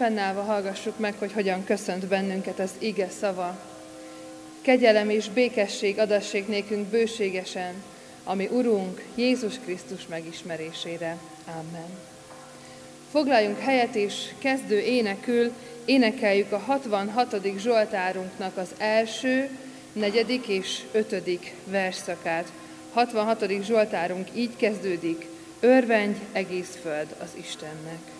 fennállva hallgassuk meg, hogy hogyan köszönt bennünket az ige szava. Kegyelem és békesség adassék nékünk bőségesen, ami Urunk Jézus Krisztus megismerésére. Amen. Foglaljunk helyet és kezdő énekül énekeljük a 66. Zsoltárunknak az első, negyedik és ötödik versszakát. 66. Zsoltárunk így kezdődik, örvendj egész föld az Istennek.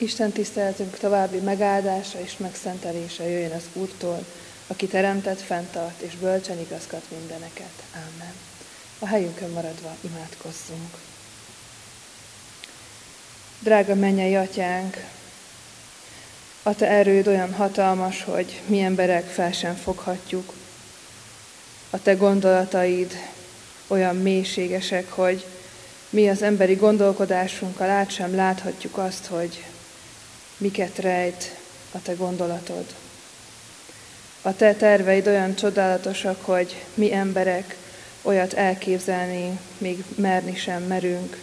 Isten tiszteletünk további megáldása és megszentelése jöjjön az Úrtól, aki teremtett, fenntart és bölcsen igazgat mindeneket. Amen. A helyünkön maradva imádkozzunk. Drága mennyei atyánk, a te erőd olyan hatalmas, hogy mi emberek fel sem foghatjuk. A te gondolataid olyan mélységesek, hogy mi az emberi gondolkodásunkkal át sem láthatjuk azt, hogy miket rejt a te gondolatod. A te terveid olyan csodálatosak, hogy mi emberek olyat elképzelni, még merni sem merünk.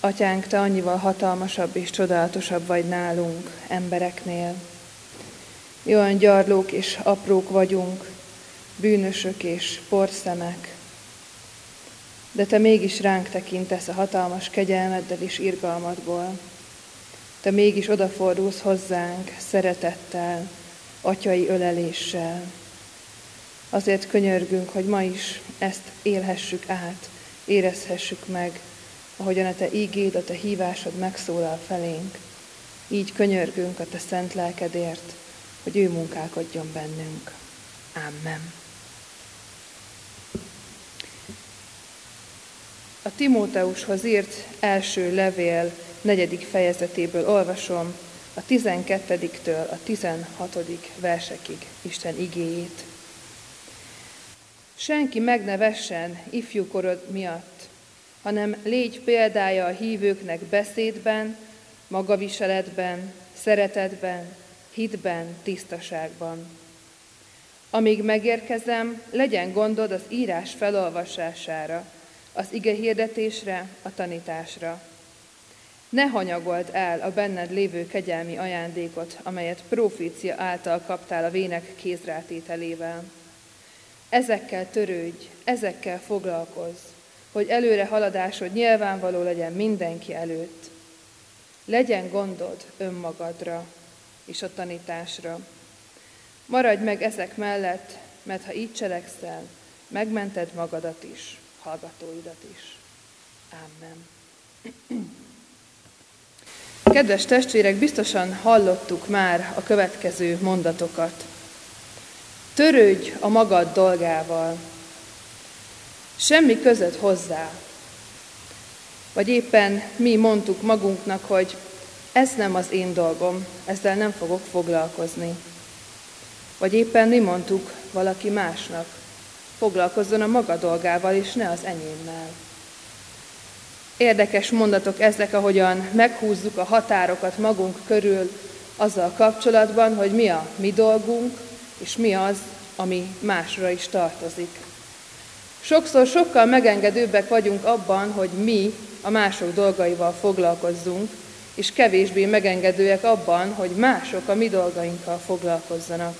Atyánk, te annyival hatalmasabb és csodálatosabb vagy nálunk, embereknél. Mi olyan gyarlók és aprók vagyunk, bűnösök és porszemek, de te mégis ránk tekintesz a hatalmas kegyelmeddel és irgalmadból. Te mégis odafordulsz hozzánk szeretettel, atyai öleléssel. Azért könyörgünk, hogy ma is ezt élhessük át, érezhessük meg, ahogyan a Te ígéd, a Te hívásod megszólal felénk. Így könyörgünk a Te szent lelkedért, hogy ő munkálkodjon bennünk. Amen. A Timóteushoz írt első levél negyedik fejezetéből olvasom a 12-től a 16. versekig Isten igéjét. Senki meg ne vessen ifjúkorod miatt, hanem légy példája a hívőknek beszédben, magaviseletben, szeretetben, hitben, tisztaságban. Amíg megérkezem, legyen gondod az írás felolvasására, az ige hirdetésre, a tanításra. Ne hanyagold el a benned lévő kegyelmi ajándékot, amelyet profécia által kaptál a vének kézrátételével. Ezekkel törődj, ezekkel foglalkozz, hogy előre haladásod nyilvánvaló legyen mindenki előtt. Legyen gondod önmagadra és a tanításra. Maradj meg ezek mellett, mert ha így cselekszel, megmented magadat is hallgatóidat is. Amen. Kedves testvérek, biztosan hallottuk már a következő mondatokat. Törődj a magad dolgával, semmi között hozzá. Vagy éppen mi mondtuk magunknak, hogy ez nem az én dolgom, ezzel nem fogok foglalkozni. Vagy éppen mi mondtuk valaki másnak, foglalkozzon a maga dolgával, és ne az enyémmel. Érdekes mondatok ezek, ahogyan meghúzzuk a határokat magunk körül azzal kapcsolatban, hogy mi a mi dolgunk, és mi az, ami másra is tartozik. Sokszor sokkal megengedőbbek vagyunk abban, hogy mi a mások dolgaival foglalkozzunk, és kevésbé megengedőek abban, hogy mások a mi dolgainkkal foglalkozzanak.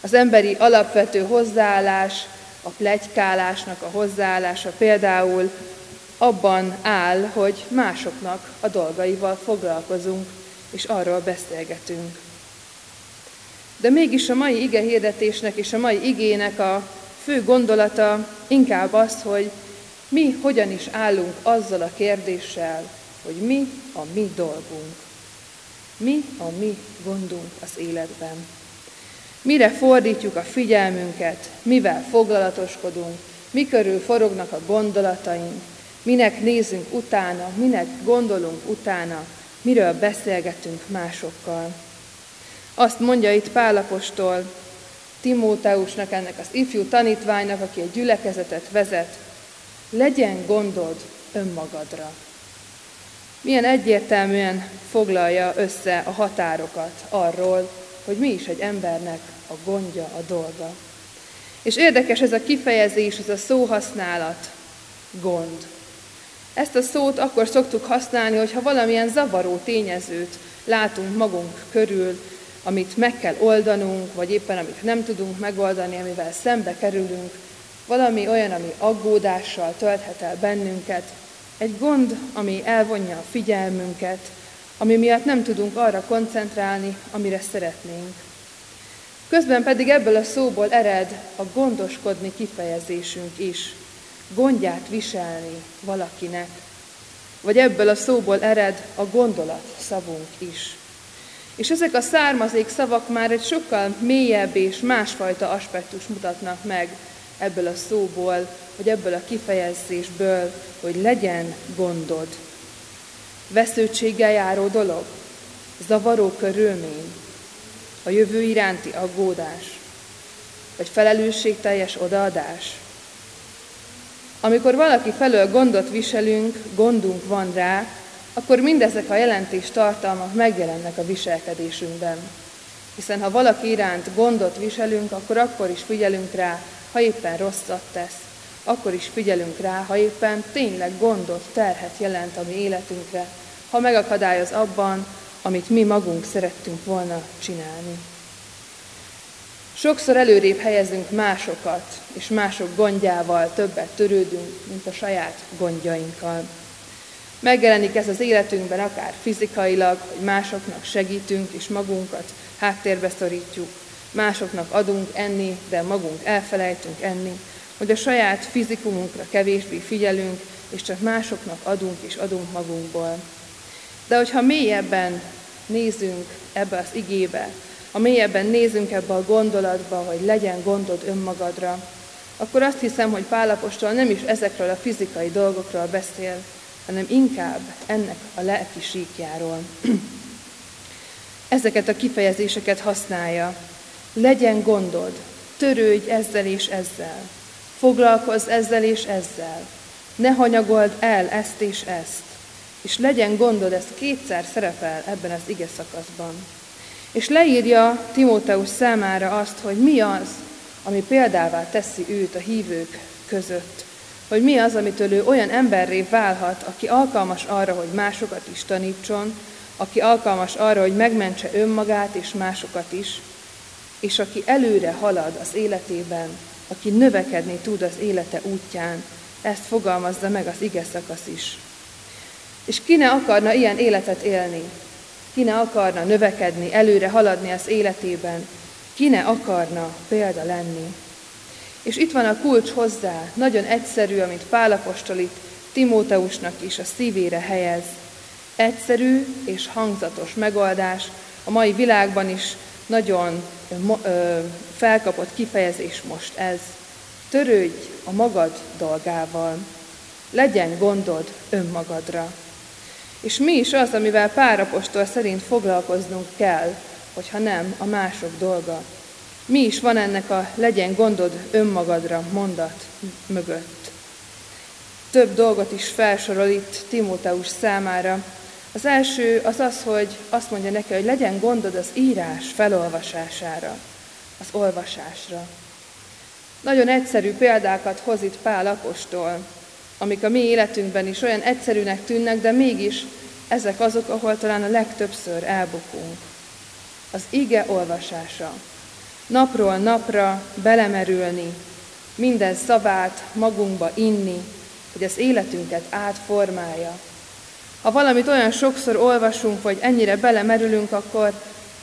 Az emberi alapvető hozzáállás, a plegykálásnak a hozzáállása például abban áll, hogy másoknak a dolgaival foglalkozunk, és arról beszélgetünk. De mégis a mai ige hirdetésnek és a mai igének a fő gondolata inkább az, hogy mi hogyan is állunk azzal a kérdéssel, hogy mi a mi dolgunk. Mi a mi gondunk az életben. Mire fordítjuk a figyelmünket, mivel foglalatoskodunk, mi körül forognak a gondolataink, minek nézünk utána, minek gondolunk utána, miről beszélgetünk másokkal. Azt mondja itt Pálapostól Timóteusnak, ennek az ifjú tanítványnak, aki egy gyülekezetet vezet, legyen gondod önmagadra. Milyen egyértelműen foglalja össze a határokat arról, hogy mi is egy embernek a gondja, a dolga. És érdekes ez a kifejezés, ez a szóhasználat, gond. Ezt a szót akkor szoktuk használni, hogyha valamilyen zavaró tényezőt látunk magunk körül, amit meg kell oldanunk, vagy éppen amit nem tudunk megoldani, amivel szembe kerülünk, valami olyan, ami aggódással tölthet el bennünket, egy gond, ami elvonja a figyelmünket, ami miatt nem tudunk arra koncentrálni, amire szeretnénk. Közben pedig ebből a szóból ered a gondoskodni kifejezésünk is, gondját viselni valakinek. Vagy ebből a szóból ered a gondolat szavunk is. És ezek a származék szavak már egy sokkal mélyebb és másfajta aspektus mutatnak meg ebből a szóból, vagy ebből a kifejezésből, hogy legyen gondod. Veszőtséggel járó dolog, zavaró körülmény, a jövő iránti aggódás, vagy felelősségteljes odaadás. Amikor valaki felől gondot viselünk, gondunk van rá, akkor mindezek a jelentés tartalmak megjelennek a viselkedésünkben. Hiszen ha valaki iránt gondot viselünk, akkor akkor is figyelünk rá, ha éppen rosszat tesz. Akkor is figyelünk rá, ha éppen tényleg gondot, terhet jelent a mi életünkre, ha megakadályoz abban, amit mi magunk szerettünk volna csinálni. Sokszor előrébb helyezünk másokat, és mások gondjával többet törődünk, mint a saját gondjainkkal. Megjelenik ez az életünkben akár fizikailag, hogy másoknak segítünk, és magunkat háttérbe szorítjuk, másoknak adunk enni, de magunk elfelejtünk enni, hogy a saját fizikumunkra kevésbé figyelünk, és csak másoknak adunk és adunk magunkból. De hogyha mélyebben nézünk ebbe az igébe, ha mélyebben nézünk ebbe a gondolatba, hogy legyen gondod önmagadra, akkor azt hiszem, hogy Pálapostól nem is ezekről a fizikai dolgokról beszél, hanem inkább ennek a lelki síkjáról. Ezeket a kifejezéseket használja. Legyen gondod, törődj ezzel és ezzel, foglalkozz ezzel és ezzel, ne hanyagold el ezt és ezt, és legyen gondod, ez kétszer szerepel ebben az ige szakaszban. És leírja Timóteus számára azt, hogy mi az, ami példává teszi őt a hívők között. Hogy mi az, amitől ő olyan emberré válhat, aki alkalmas arra, hogy másokat is tanítson, aki alkalmas arra, hogy megmentse önmagát és másokat is, és aki előre halad az életében, aki növekedni tud az élete útján, ezt fogalmazza meg az ige szakasz is. És ki ne akarna ilyen életet élni? Ki ne akarna növekedni, előre haladni az életében? Ki ne akarna példa lenni? És itt van a kulcs hozzá, nagyon egyszerű, amit Pálapostol itt Timóteusnak is a szívére helyez. Egyszerű és hangzatos megoldás, a mai világban is nagyon felkapott kifejezés most ez. Törődj a magad dolgával, legyen gondod önmagadra. És mi is az, amivel párapostól szerint foglalkoznunk kell, hogyha nem a mások dolga. Mi is van ennek a legyen gondod önmagadra mondat mögött. Több dolgot is felsorol itt Timóteus számára. Az első az az, hogy azt mondja neki, hogy legyen gondod az írás felolvasására, az olvasásra. Nagyon egyszerű példákat hoz itt Pál apostol, amik a mi életünkben is olyan egyszerűnek tűnnek, de mégis ezek azok, ahol talán a legtöbbször elbukunk. Az ige olvasása. Napról napra belemerülni, minden szavát magunkba inni, hogy az életünket átformálja. Ha valamit olyan sokszor olvasunk, hogy ennyire belemerülünk, akkor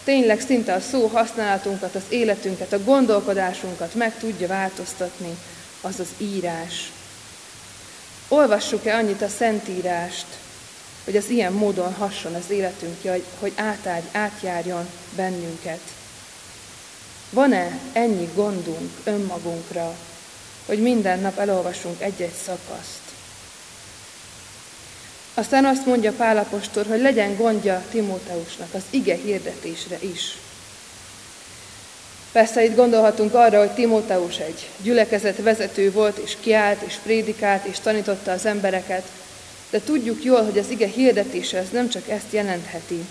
tényleg szinte a szó használatunkat, az életünket, a gondolkodásunkat meg tudja változtatni, az az írás. Olvassuk-e annyit a Szentírást, hogy az ilyen módon hasson az életünk, hogy átárj, átjárjon bennünket? Van-e ennyi gondunk önmagunkra, hogy minden nap elolvasunk egy-egy szakaszt? Aztán azt mondja Pálapostor, hogy legyen gondja Timóteusnak az ige hirdetésre is. Persze itt gondolhatunk arra, hogy Timóteus egy gyülekezet vezető volt, és kiállt, és prédikált, és tanította az embereket, de tudjuk jól, hogy az ige hirdetése ez nem csak ezt jelentheti,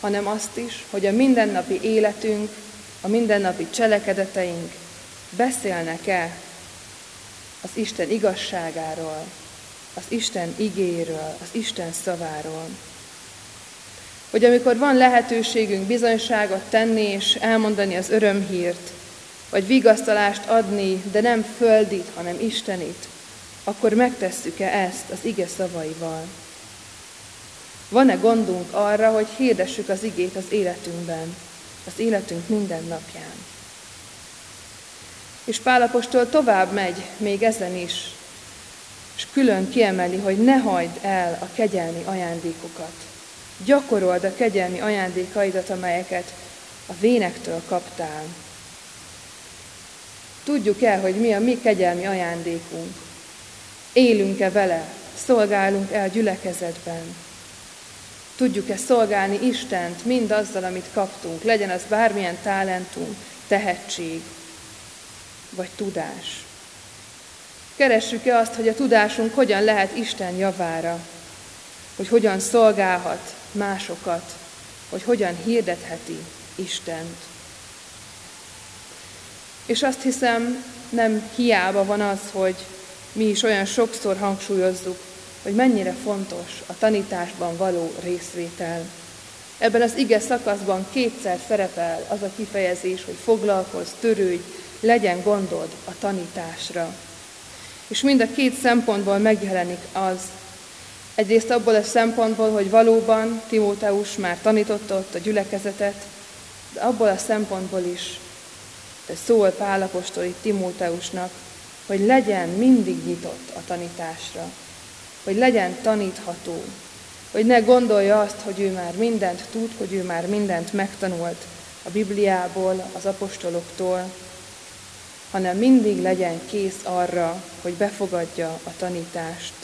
hanem azt is, hogy a mindennapi életünk, a mindennapi cselekedeteink beszélnek-e az Isten igazságáról, az Isten igéről, az Isten szaváról hogy amikor van lehetőségünk bizonyságot tenni és elmondani az örömhírt, vagy vigasztalást adni, de nem földit, hanem Istenit, akkor megtesszük-e ezt az ige szavaival? Van-e gondunk arra, hogy hirdessük az igét az életünkben, az életünk minden napján? És Pálapostól tovább megy még ezen is, és külön kiemeli, hogy ne hagyd el a kegyelmi ajándékokat. Gyakorold a kegyelmi ajándékaidat, amelyeket a vénektől kaptál. Tudjuk el, hogy mi a mi kegyelmi ajándékunk. Élünk-e vele, szolgálunk el gyülekezetben. Tudjuk-e szolgálni Istent mindazzal, amit kaptunk, legyen az bármilyen talentum, tehetség vagy tudás. Keressük-e azt, hogy a tudásunk hogyan lehet Isten javára, hogy hogyan szolgálhat másokat, hogy hogyan hirdetheti Istent. És azt hiszem, nem hiába van az, hogy mi is olyan sokszor hangsúlyozzuk, hogy mennyire fontos a tanításban való részvétel. Ebben az ige szakaszban kétszer szerepel az a kifejezés, hogy foglalkozz, törődj, legyen gondod a tanításra. És mind a két szempontból megjelenik az, egyrészt abból a szempontból, hogy valóban Timóteus már tanította ott a gyülekezetet, de abból a szempontból is szól Pálapostoli Timóteusnak, hogy legyen mindig nyitott a tanításra, hogy legyen tanítható, hogy ne gondolja azt, hogy ő már mindent tud, hogy ő már mindent megtanult a Bibliából, az apostoloktól, hanem mindig legyen kész arra, hogy befogadja a tanítást.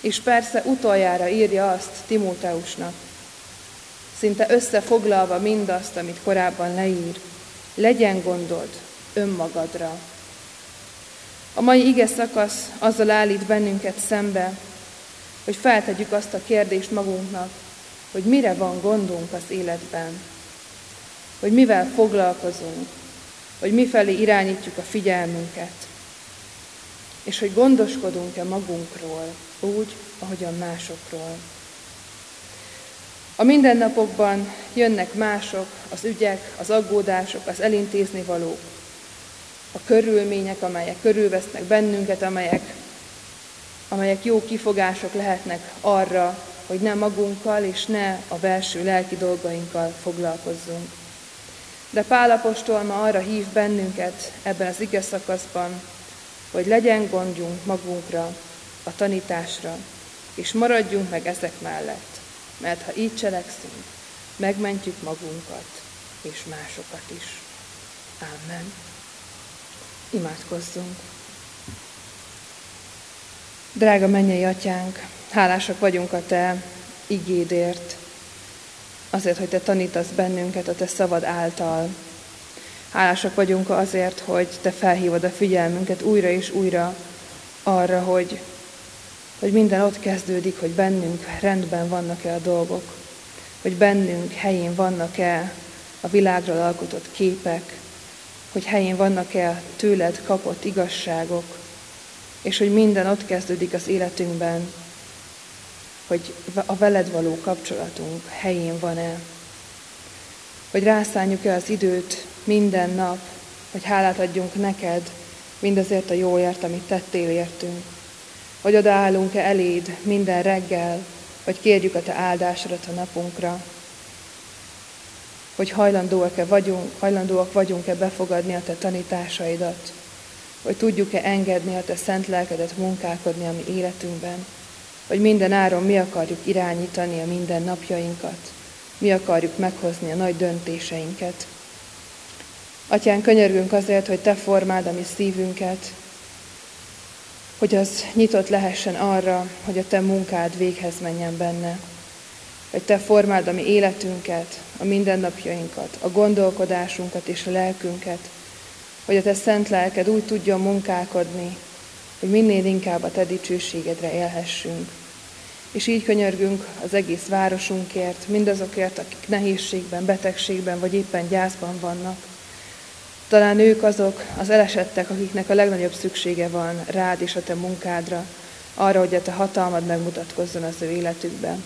És persze utoljára írja azt Timóteusnak, szinte összefoglalva mindazt, amit korábban leír, legyen gondod önmagadra. A mai ige szakasz azzal állít bennünket szembe, hogy feltegyük azt a kérdést magunknak, hogy mire van gondunk az életben, hogy mivel foglalkozunk, hogy mifelé irányítjuk a figyelmünket, és hogy gondoskodunk-e magunkról úgy, ahogyan másokról. A mindennapokban jönnek mások, az ügyek, az aggódások, az elintézni valók, a körülmények, amelyek körülvesznek bennünket, amelyek, amelyek jó kifogások lehetnek arra, hogy ne magunkkal és ne a belső lelki dolgainkkal foglalkozzunk. De Pálapostól ma arra hív bennünket ebben az ige szakaszban, hogy legyen gondjunk magunkra, a tanításra, és maradjunk meg ezek mellett, mert ha így cselekszünk, megmentjük magunkat és másokat is. Amen. Imádkozzunk. Drága mennyei atyánk, hálásak vagyunk a Te igédért, azért, hogy Te tanítasz bennünket a Te szavad által. Hálásak vagyunk azért, hogy Te felhívod a figyelmünket újra és újra arra, hogy, hogy minden ott kezdődik, hogy bennünk rendben vannak-e a dolgok, hogy bennünk helyén vannak-e a világról alkotott képek, hogy helyén vannak-e tőled kapott igazságok, és hogy minden ott kezdődik az életünkben, hogy a veled való kapcsolatunk helyén van-e. Hogy rászálljuk-e az időt minden nap, hogy hálát adjunk neked mindazért a jóért, amit tettél értünk. Hogy odaállunk-e eléd minden reggel, hogy kérjük a te áldásodat a napunkra, hogy hajlandóak-e vagyunk, hajlandóak vagyunk-e befogadni a te tanításaidat, hogy tudjuk-e engedni a te szent lelkedet munkálkodni a mi életünkben, hogy minden áron mi akarjuk irányítani a minden napjainkat, mi akarjuk meghozni a nagy döntéseinket. Atyán, könyörgünk azért, hogy Te formáld a mi szívünket, hogy az nyitott lehessen arra, hogy a Te munkád véghez menjen benne hogy Te formáld a mi életünket, a mindennapjainkat, a gondolkodásunkat és a lelkünket, hogy a Te szent lelked úgy tudjon munkálkodni, hogy minél inkább a Te dicsőségedre élhessünk. És így könyörgünk az egész városunkért, mindazokért, akik nehézségben, betegségben vagy éppen gyászban vannak. Talán ők azok az elesettek, akiknek a legnagyobb szüksége van rád és a te munkádra, arra, hogy a te hatalmad megmutatkozzon az ő életükben.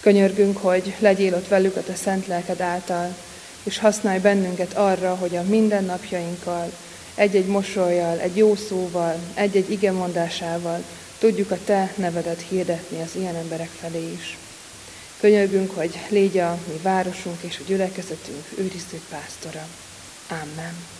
Könyörgünk, hogy legyél ott velük a te szent lelked által, és használj bennünket arra, hogy a mindennapjainkkal, egy-egy mosolyjal, egy jó szóval, egy-egy igemondásával tudjuk a te nevedet hirdetni az ilyen emberek felé is. Könyörgünk, hogy légy a mi városunk és a gyülekezetünk őriző pásztora. Amen.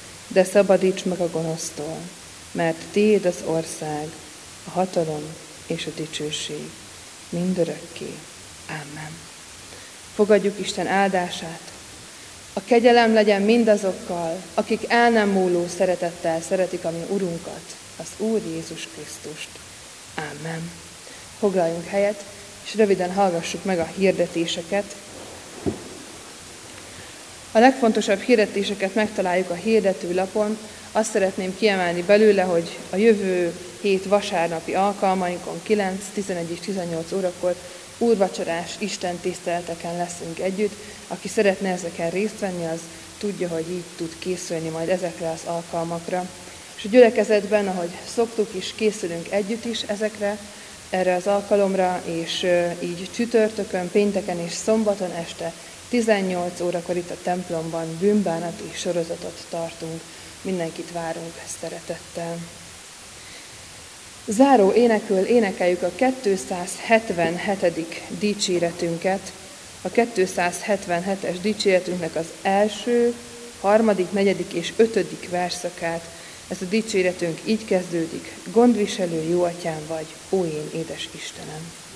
de szabadíts meg a gonosztól, mert Tiéd az ország, a hatalom és a dicsőség mindörökké. Amen. Fogadjuk Isten áldását. A kegyelem legyen mindazokkal, akik el nem múló szeretettel szeretik a mi Urunkat, az Úr Jézus Krisztust. Amen. Foglaljunk helyet, és röviden hallgassuk meg a hirdetéseket. A legfontosabb hirdetéseket megtaláljuk a hirdetőlapon. Azt szeretném kiemelni belőle, hogy a jövő hét vasárnapi alkalmainkon 9, 11 és 18 órakor úrvacsorás Isten tiszteleteken leszünk együtt. Aki szeretne ezeken részt venni, az tudja, hogy így tud készülni majd ezekre az alkalmakra. És a gyülekezetben, ahogy szoktuk is, készülünk együtt is ezekre, erre az alkalomra, és így csütörtökön, pénteken és szombaton este 18 órakor itt a templomban bűnbánati sorozatot tartunk. Mindenkit várunk szeretettel. Záró énekül énekeljük a 277. dicséretünket. A 277-es dicséretünknek az első, harmadik, negyedik és ötödik verszakát. Ez a dicséretünk így kezdődik. Gondviselő jó atyám vagy, ó én édes Istenem!